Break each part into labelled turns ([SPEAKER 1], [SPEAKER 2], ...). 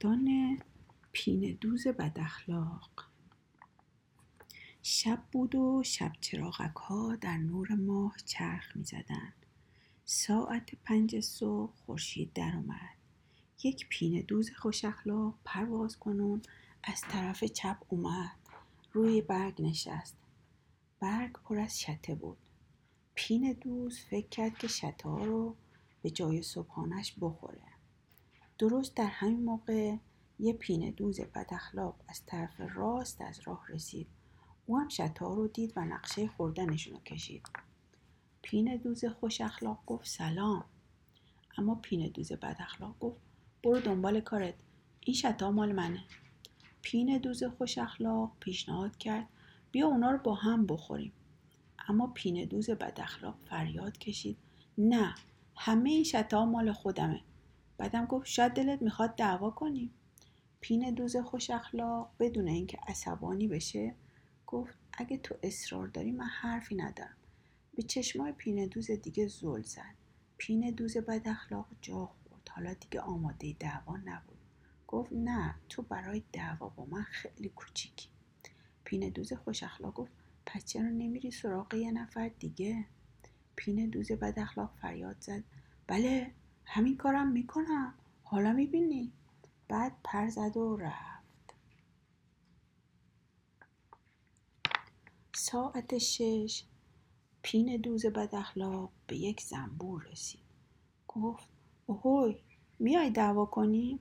[SPEAKER 1] داستان پینه دوز بداخلاق شب بود و شب چراغک ها در نور ماه چرخ می زدن. ساعت پنج صبح خورشید در اومد. یک پینه دوز خوش اخلاق پرواز کنون از طرف چپ اومد. روی برگ نشست. برگ پر از شته بود. پینه دوز فکر کرد که شته ها رو به جای صبحانش بخوره. درست در همین موقع یه پینه دوز بد اخلاق از طرف راست از راه رسید. او هم شتا رو دید و نقشه خوردنشون رو کشید. پینه دوز خوش اخلاق گفت سلام. اما پینه دوز بد اخلاق گفت برو دنبال کارت. این شتا مال منه. پینه دوز خوش اخلاق پیشنهاد کرد بیا اونا رو با هم بخوریم. اما پینه دوز بد اخلاق فریاد کشید. نه همه این شتا مال خودمه. بعدم گفت شاید دلت می‌خواد دعوا کنیم پین دوز خوش اخلاق بدون اینکه عصبانی بشه گفت اگه تو اصرار داری من حرفی ندارم. به چشمای پین دوز دیگه زل زد. پین دوز بد اخلاق جا خورد. حالا دیگه آماده دعوا نبود. گفت نه تو برای دعوا با من خیلی کوچیکی. پین دوز خوش اخلاق گفت پس چرا نمیری سراغ یه نفر دیگه؟ پین دوز بد اخلاق فریاد زد. بله همین کارم می‌کنم. حالا می‌بینی. بعد پر زد و رفت. ساعت شش. پین دوز بد اخلاق به یک زنبور رسید. گفت اوهوی میای دعوا کنیم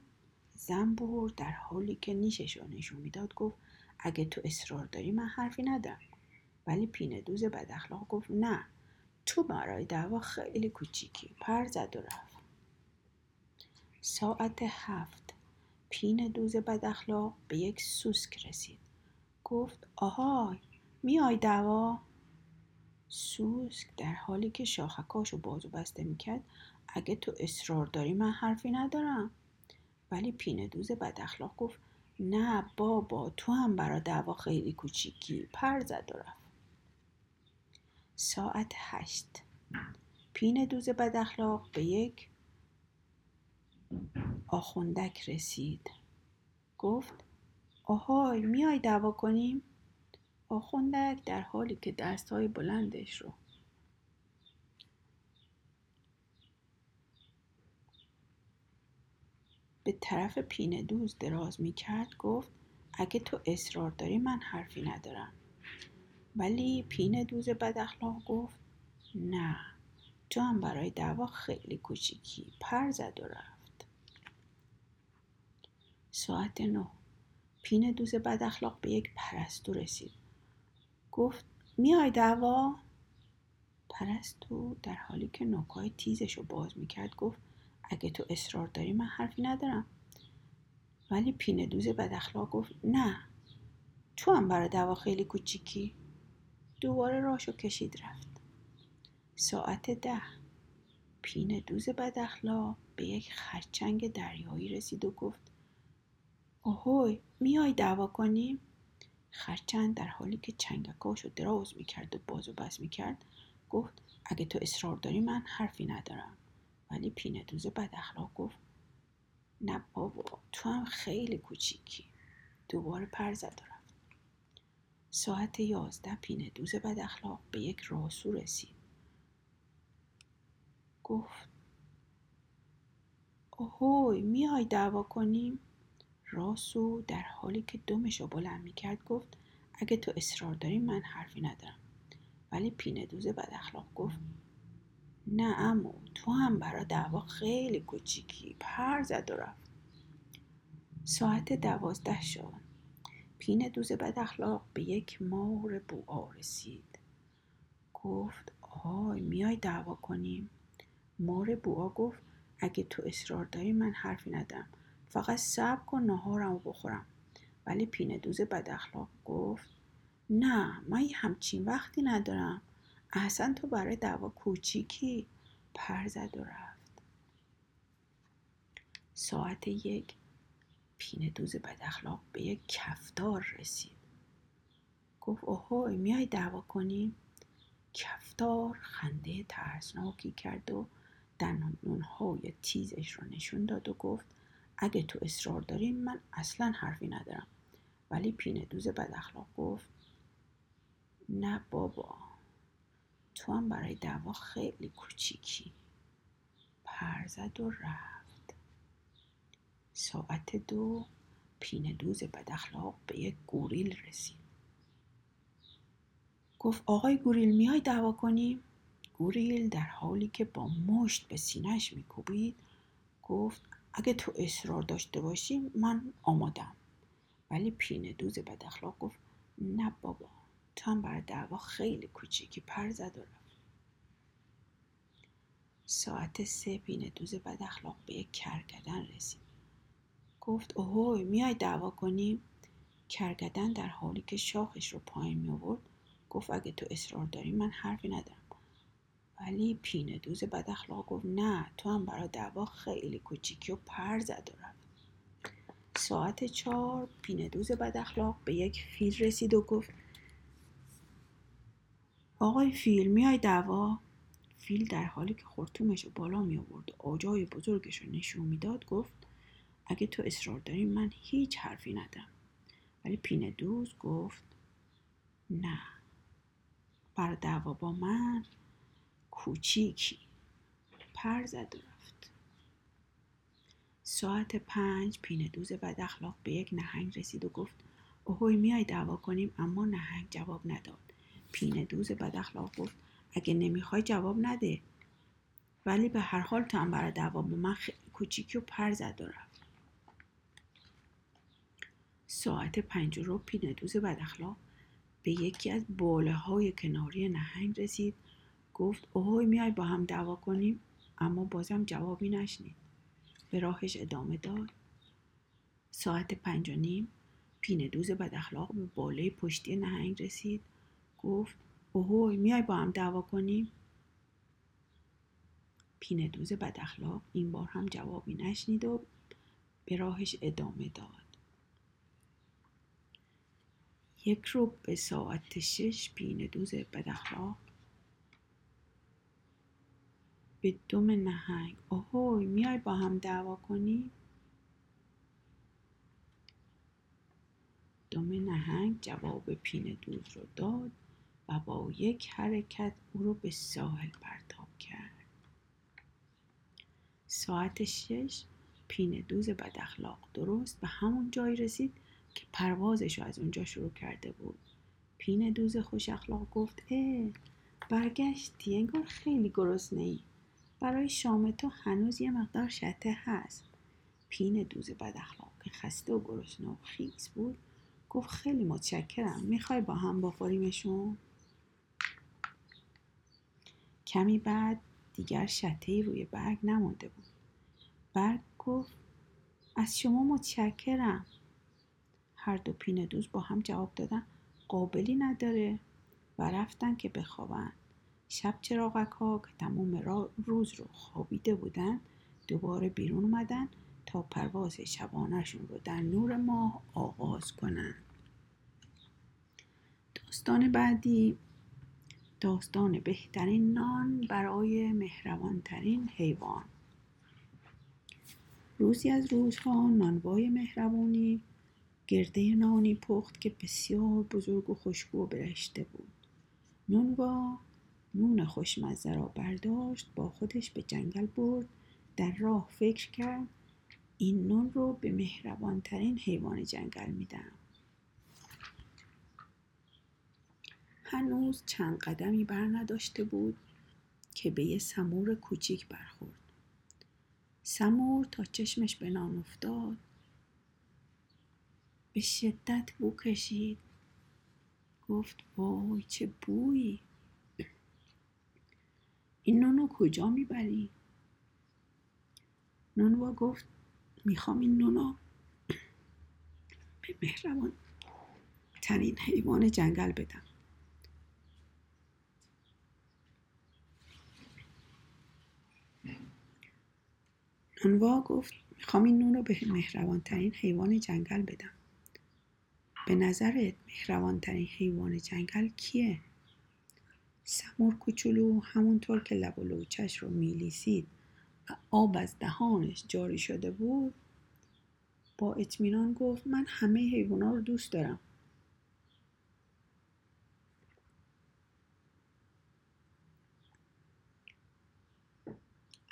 [SPEAKER 1] زنبور در حالی که نیشش رو نشون می‌داد گفت اگه تو اصرار داری من حرفی ندارم. ولی پین دوز بد اخلاق گفت نه تو برای دعوا خیلی کوچیکی. پر زد و رفت. ساعت هفت. پین دوز بد اخلاق به یک سوسک رسید. گفت آهای میای دوا؟ سوسک در حالی که شاخکاشو بازو بسته می‌کرد اگه تو اصرار داری من حرفی ندارم. ولی پین دوز بد اخلاق گفت نه بابا تو هم برا دعوا خیلی کوچیکی. پر زد و رفت. ساعت هشت. پین دوز بد اخلاق به یک آخوندک رسید. گفت آهای میای دعوا کنیم؟ آخوندک در حالی که دستهای بلندش رو. به طرف پینه دوز دراز می کرد گفت اگه تو اصرار داری من حرفی ندارم. ولی پینه دوز بد اخلاق گفت نه تو هم برای دعوا خیلی کوچیکی پر زد و رفت. ساعت نه. پین دوز بد اخلاق به یک پرستو رسید. گفت میای دعوا پرستو در حالی که نوکای تیزش رو باز می‌کرد گفت اگه تو اصرار داری من حرفی ندارم. ولی پین دوز بد اخلاق گفت نه. تو هم برای دعوا خیلی کوچیکی. دوباره راشو کشید رفت. ساعت ده. پین دوز بد اخلاق به یک خرچنگ دریایی رسید و گفت اوهوی میای دعوا کنیم خرچند در حالی که چنگکاشو دراز می‌کرد و بازو بس می‌کرد گفت اگه تو اصرار داری من حرفی ندارم. ولی پینه دوز بد اخلاق گفت نه بابا تو هم خیلی کوچیکی. دوباره پر زد رفت ساعت یازده پینه دوز بد اخلاق به یک راسو رسید. گفت اوهوی میای دعوا کنیم راسو در حالی که دمش رو بلند می‌کرد گفت اگه تو اصرار داری من حرفی ندارم. ولی پینه دوز بد اخلاق گفت نه امو تو هم برا دعوا خیلی کوچیکی پر زد و رفت. ساعت دوازده شد. پینه دوز بد اخلاق به یک مار بوآ رسید. گفت آهای میای دعوا کنیم. مار بوآ گفت اگه تو اصرار داری من حرفی ندارم. فقط صبر کن نهارم رو بخورم. ولی پینه دوز بد اخلاق گفت نه من یه همچین وقتی ندارم. احسن تو برای دعوا کوچیکی. پر زد و رفت. ساعت یک پینه دوز بد اخلاق به یک کفتار رسید. گفت اوهوی میای دعوا کنیم کفتار خنده ترسناکی کرد و دندونهای تیزش رو نشون داد و گفت اگه تو اصرار داری من اصلا حرفی ندارم. ولی پینه دوز بد اخلاق گفت نه بابا تو هم برای دعوا خیلی کوچیکی. پرزد و رفت. ساعت دو پینه دوز بد اخلاق به یک گوریل رسید. گفت آقای گوریل میای دعوا کنیم گوریل در حالی که با مشت به سینهش میکوبید گفت اگه تو اصرار داشته باشی من آمادم. ولی پینه دوز بد اخلاق گفت نه بابا تو هم برای دعوا خیلی کوچیکی پر زد و رفت. ساعت سه پینه دوز بد اخلاق به یک کرگدن رسید. گفت اوهوی میای دعوا کنیم کرگدن در حالی که شاخش رو پایین می آورد گفت اگه تو اصرار داری من حرفی ندارم. ولی پینه دوز بد اخلاق گفت نه تو هم برای دعوا خیلی کوچیکی و پر زد و ساعت چهار پینه دوز بد اخلاق به یک فیل رسید و گفت آقای فیل میای دعوا فیل در حالی که خورتومش رو بالا می آورد و آجای بزرگش رو نشون می‌داد گفت اگه تو اصرار داری من هیچ حرفی ندم ولی پینه دوز گفت نه. بر دعوا با من؟ کوچیکی. پر زد و رفت. ساعت پنج پینه دوز بد اخلاق به یک نهنگ رسید و گفت اوهوی میای دعوا کنیم اما نهنگ جواب نداد. پینه دوز بد اخلاق گفت اگه نمی‌خوای جواب نده. ولی به هر حال تو هم برای دعوا با من خیلی کوچیکی و پر زد و رفت. ساعت پنج رو پینه دوز بد اخلاق به یکی از باله های کناری نهنگ رسید گفت اوهوی میای با هم دعوا کنیم. اما بازم جوابی نشنید. به راهش ادامه داد. ساعت پنج و نیم پینه دوز بد اخلاق به باله پشتی نهنگ رسید. گفت اوهوی میای با هم دعوا کنیم. پینه دوز بد اخلاق این بار هم جوابی نشنید و به راهش ادامه داد. یک رو به ساعت شش پینه دوز بد اخلاق به دم نهنگ. اوهوی میای با هم دعوا کنی؟ دم نهنگ جواب پینه دوز رو داد و با یک حرکت او رو به ساحل پرتاب کرد. ساعت شش پینه دوز بد اخلاق درست به همون جایی رسید که پروازش رو از اونجا شروع کرده بود. پینه دوز خوش اخلاق گفت اه برگشتی انگار خیلی گرسنه ای برای شام تو هنوز یه مقدار شته هست. پین دوز بد که خسته و گرسنه و خیز بود. گفت خیلی متشکرم. می‌خوای با هم بخوریمشون؟ کمی بعد دیگر شته روی برگ نمانده بود. برگ گفت از شما متشکرم. هر دو پینه دوز با هم جواب دادن قابلی نداره. و رفتن که بخوابن. شب چراغک ها که تمام روز رو خوابیده بودن دوباره بیرون اومدن تا پرواز شبانهشون رو در نور ماه آغاز کنن. داستان بعدی داستان بهترین نان برای مهربانترین حیوان. روزی از روزها نانوای مهربانی گرده نانی پخت که بسیار بزرگ و خوشبو و برشته بود. نانوا نون خوشمزه را برداشت با خودش به جنگل برد در راه فکر کرد این نون رو به مهربانترین حیوان جنگل میدم. هنوز چند قدمی بر نداشته بود که به یه سمور کوچیک برخورد. سمور تا چشمش به نان افتاد به شدت بو کشید. گفت وای چه بویی! این نونو کجا می‌بری؟ نونوا گفت می‌خوام این نونو به مهربان ترین حیوان جنگل بدم نونوا گفت می‌خوام این نون رو به مهربان ترین حیوان جنگل بدم به نظرت مهربان ترین حیوان جنگل کیه؟ سمور کوچولو همونطور که لب و لوچش رو میلیسید و آب از دهانش جاری شده بود با اطمینان گفت من همه حیوانا رو دوست دارم.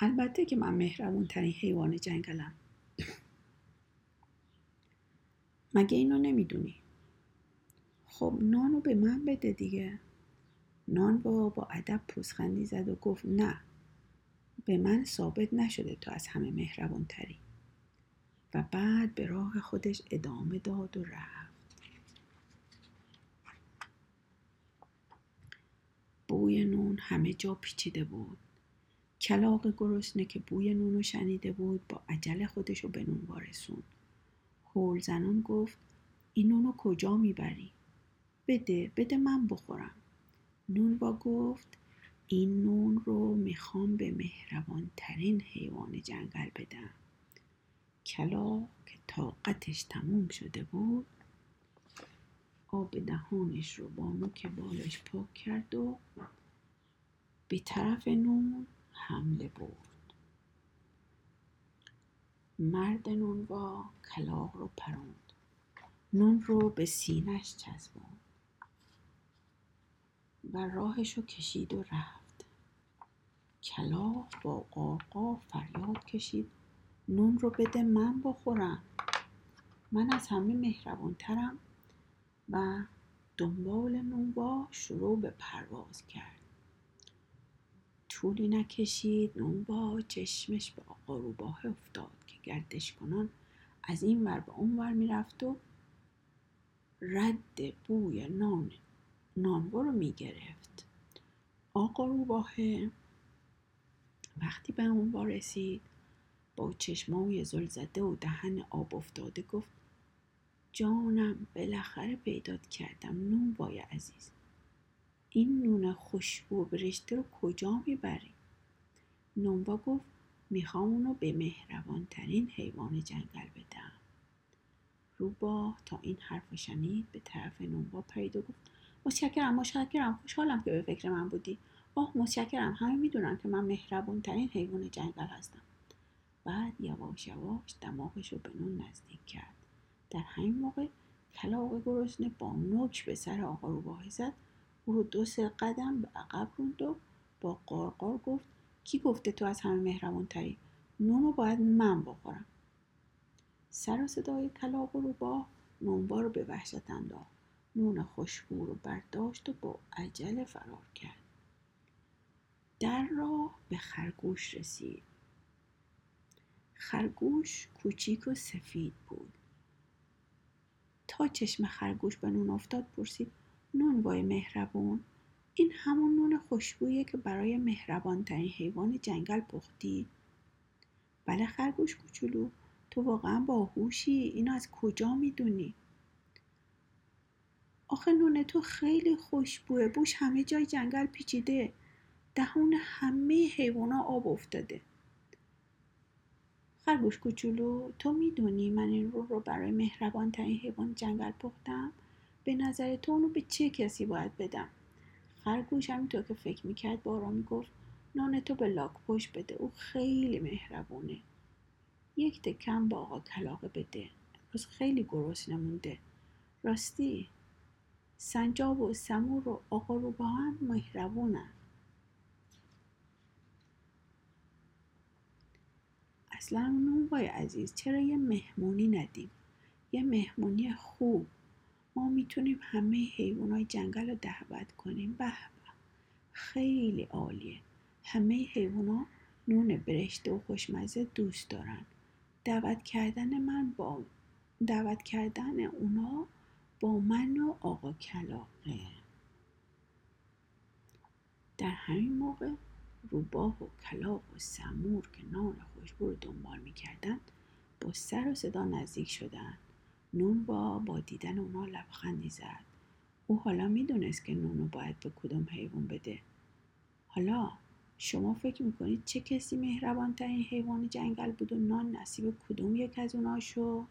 [SPEAKER 1] البته که من مهربون ترین حیوان جنگلم. مگه اینو نمی‌دونی؟ خب نانو به من بده دیگه. نان با با ادب پوزخندی زد و گفت نه به من ثابت نشده تو از همه مهربون تری و بعد به راه خودش ادامه داد و رفت. بوی نون همه جا پیچیده بود. کلاق گرسنه که بوی نون رو شنیده بود با عجل خودش رو به نون وارسون هول زنان گفت این نون رو کجا می‌بری؟ بده بده من بخورم. نونوا گفت. این نون رو می‌خوام به مهربان ترین حیوان جنگل بدم. کلاق که طاقتش تموم شده بود آب دهانش رو با نوک بالش پاک کرد و به طرف نون حمله بود مرد نونوا کلاق رو پروند نون رو به سینش چسبوند و راهش رو کشید و رفت. کلاق با قاقا فریاد کشید. نون رو بده من بخورم. من از همه مهربانترم. و دنبال نونوا شروع به پرواز کرد. طولی نکشید. نونوا چشمش به آقا روباه افتاد که گردش کنان از این ور به اون ور می‌رفت و رد بوی نان نانوا رو می‌گرفت. آقا روباه وقتی به اون رسید با چشمای زل زده و دهن آب افتاده گفت جانم بالاخره پیدات کردم نون بای عزیز. این نون خوشبو برشته رو کجا می‌بری؟ نونوا گفت می‌خوام اونو به مهربان ترین حیوان جنگل بدم. روبا تا این حرف شنید به طرف نونوا پرید و گفت متشکرم متشکرم. خوشحالم که به فکر من بودی. آه متشکرم. همه می‌دونن که من مهربون ترین حیوان جنگل هستم. بعد یواش یواش دماغش رو به نون نزدیک کرد. در همین موقع کلاق گرسنه با نوک به سر آقا روباه زد. او رو دو سه قدم به عقب روند و با قارقار گفت کی گفته تو از همه مهربون تری نون رو باید من بخورم. سر و صدای کلاق و روباه نونبا رو به وحشت انداخت. نون خوشبو رو برداشت و با عجله فرار کرد. در راه به خرگوش رسید. خرگوش کوچیک و سفید بود. تا چشم خرگوش به نون افتاد پرسید نون وای مهربون؟ این همون نون خوشبویه که برای مهربان ترین حیوان جنگل پختی؟ بله خرگوش کوچولو تو واقعا باهوشی اینو از کجا می‌دونی؟ آخه نون تو خیلی خوشبوه بوش همه جای جنگل پیچیده. دهون همه حیوانا آب افتاده. خرگوش کوچولو تو می‌دونی من این رو رو برای مهربان ترین حیوان جنگل پختم؟ به نظر تو اونو به چه کسی باید بدم؟ خرگوش همینطور که فکر می‌کرد با آرامی گفت نان تو به لاک پشت بده. او خیلی مهربونه. یک دکم با آقا کلاقه بده. امروز خیلی گرسنه مونده. راستی؟ سنجاب و سمور و آقا رو با هم مهربونن. اصلا نونوای عزیز چرا یه مهمونی ندیم؟ یه مهمونی خوب. ما می‌تونیم همه حیوانات جنگل رو دعوت کنیم. به به خیلی عالیه. همه حیوانات نون برشته و خوشمزه دوست دارن. دعوت کردن من با دعوت کردن اونا من و آقا کلاقه. در همین موقع روباه و کلاق و سمور که نان خوشبو رو دنبال می‌کردن با سر و صدا نزدیک شدن. نون با با دیدن اونا لبخندی زد. او حالا می‌دونست که نونو باید به کدوم حیوان بده. حالا شما فکر می‌کنید چه کسی مهربان ترین حیوان جنگل بود و نان نصیب کدوم یک از اونا شد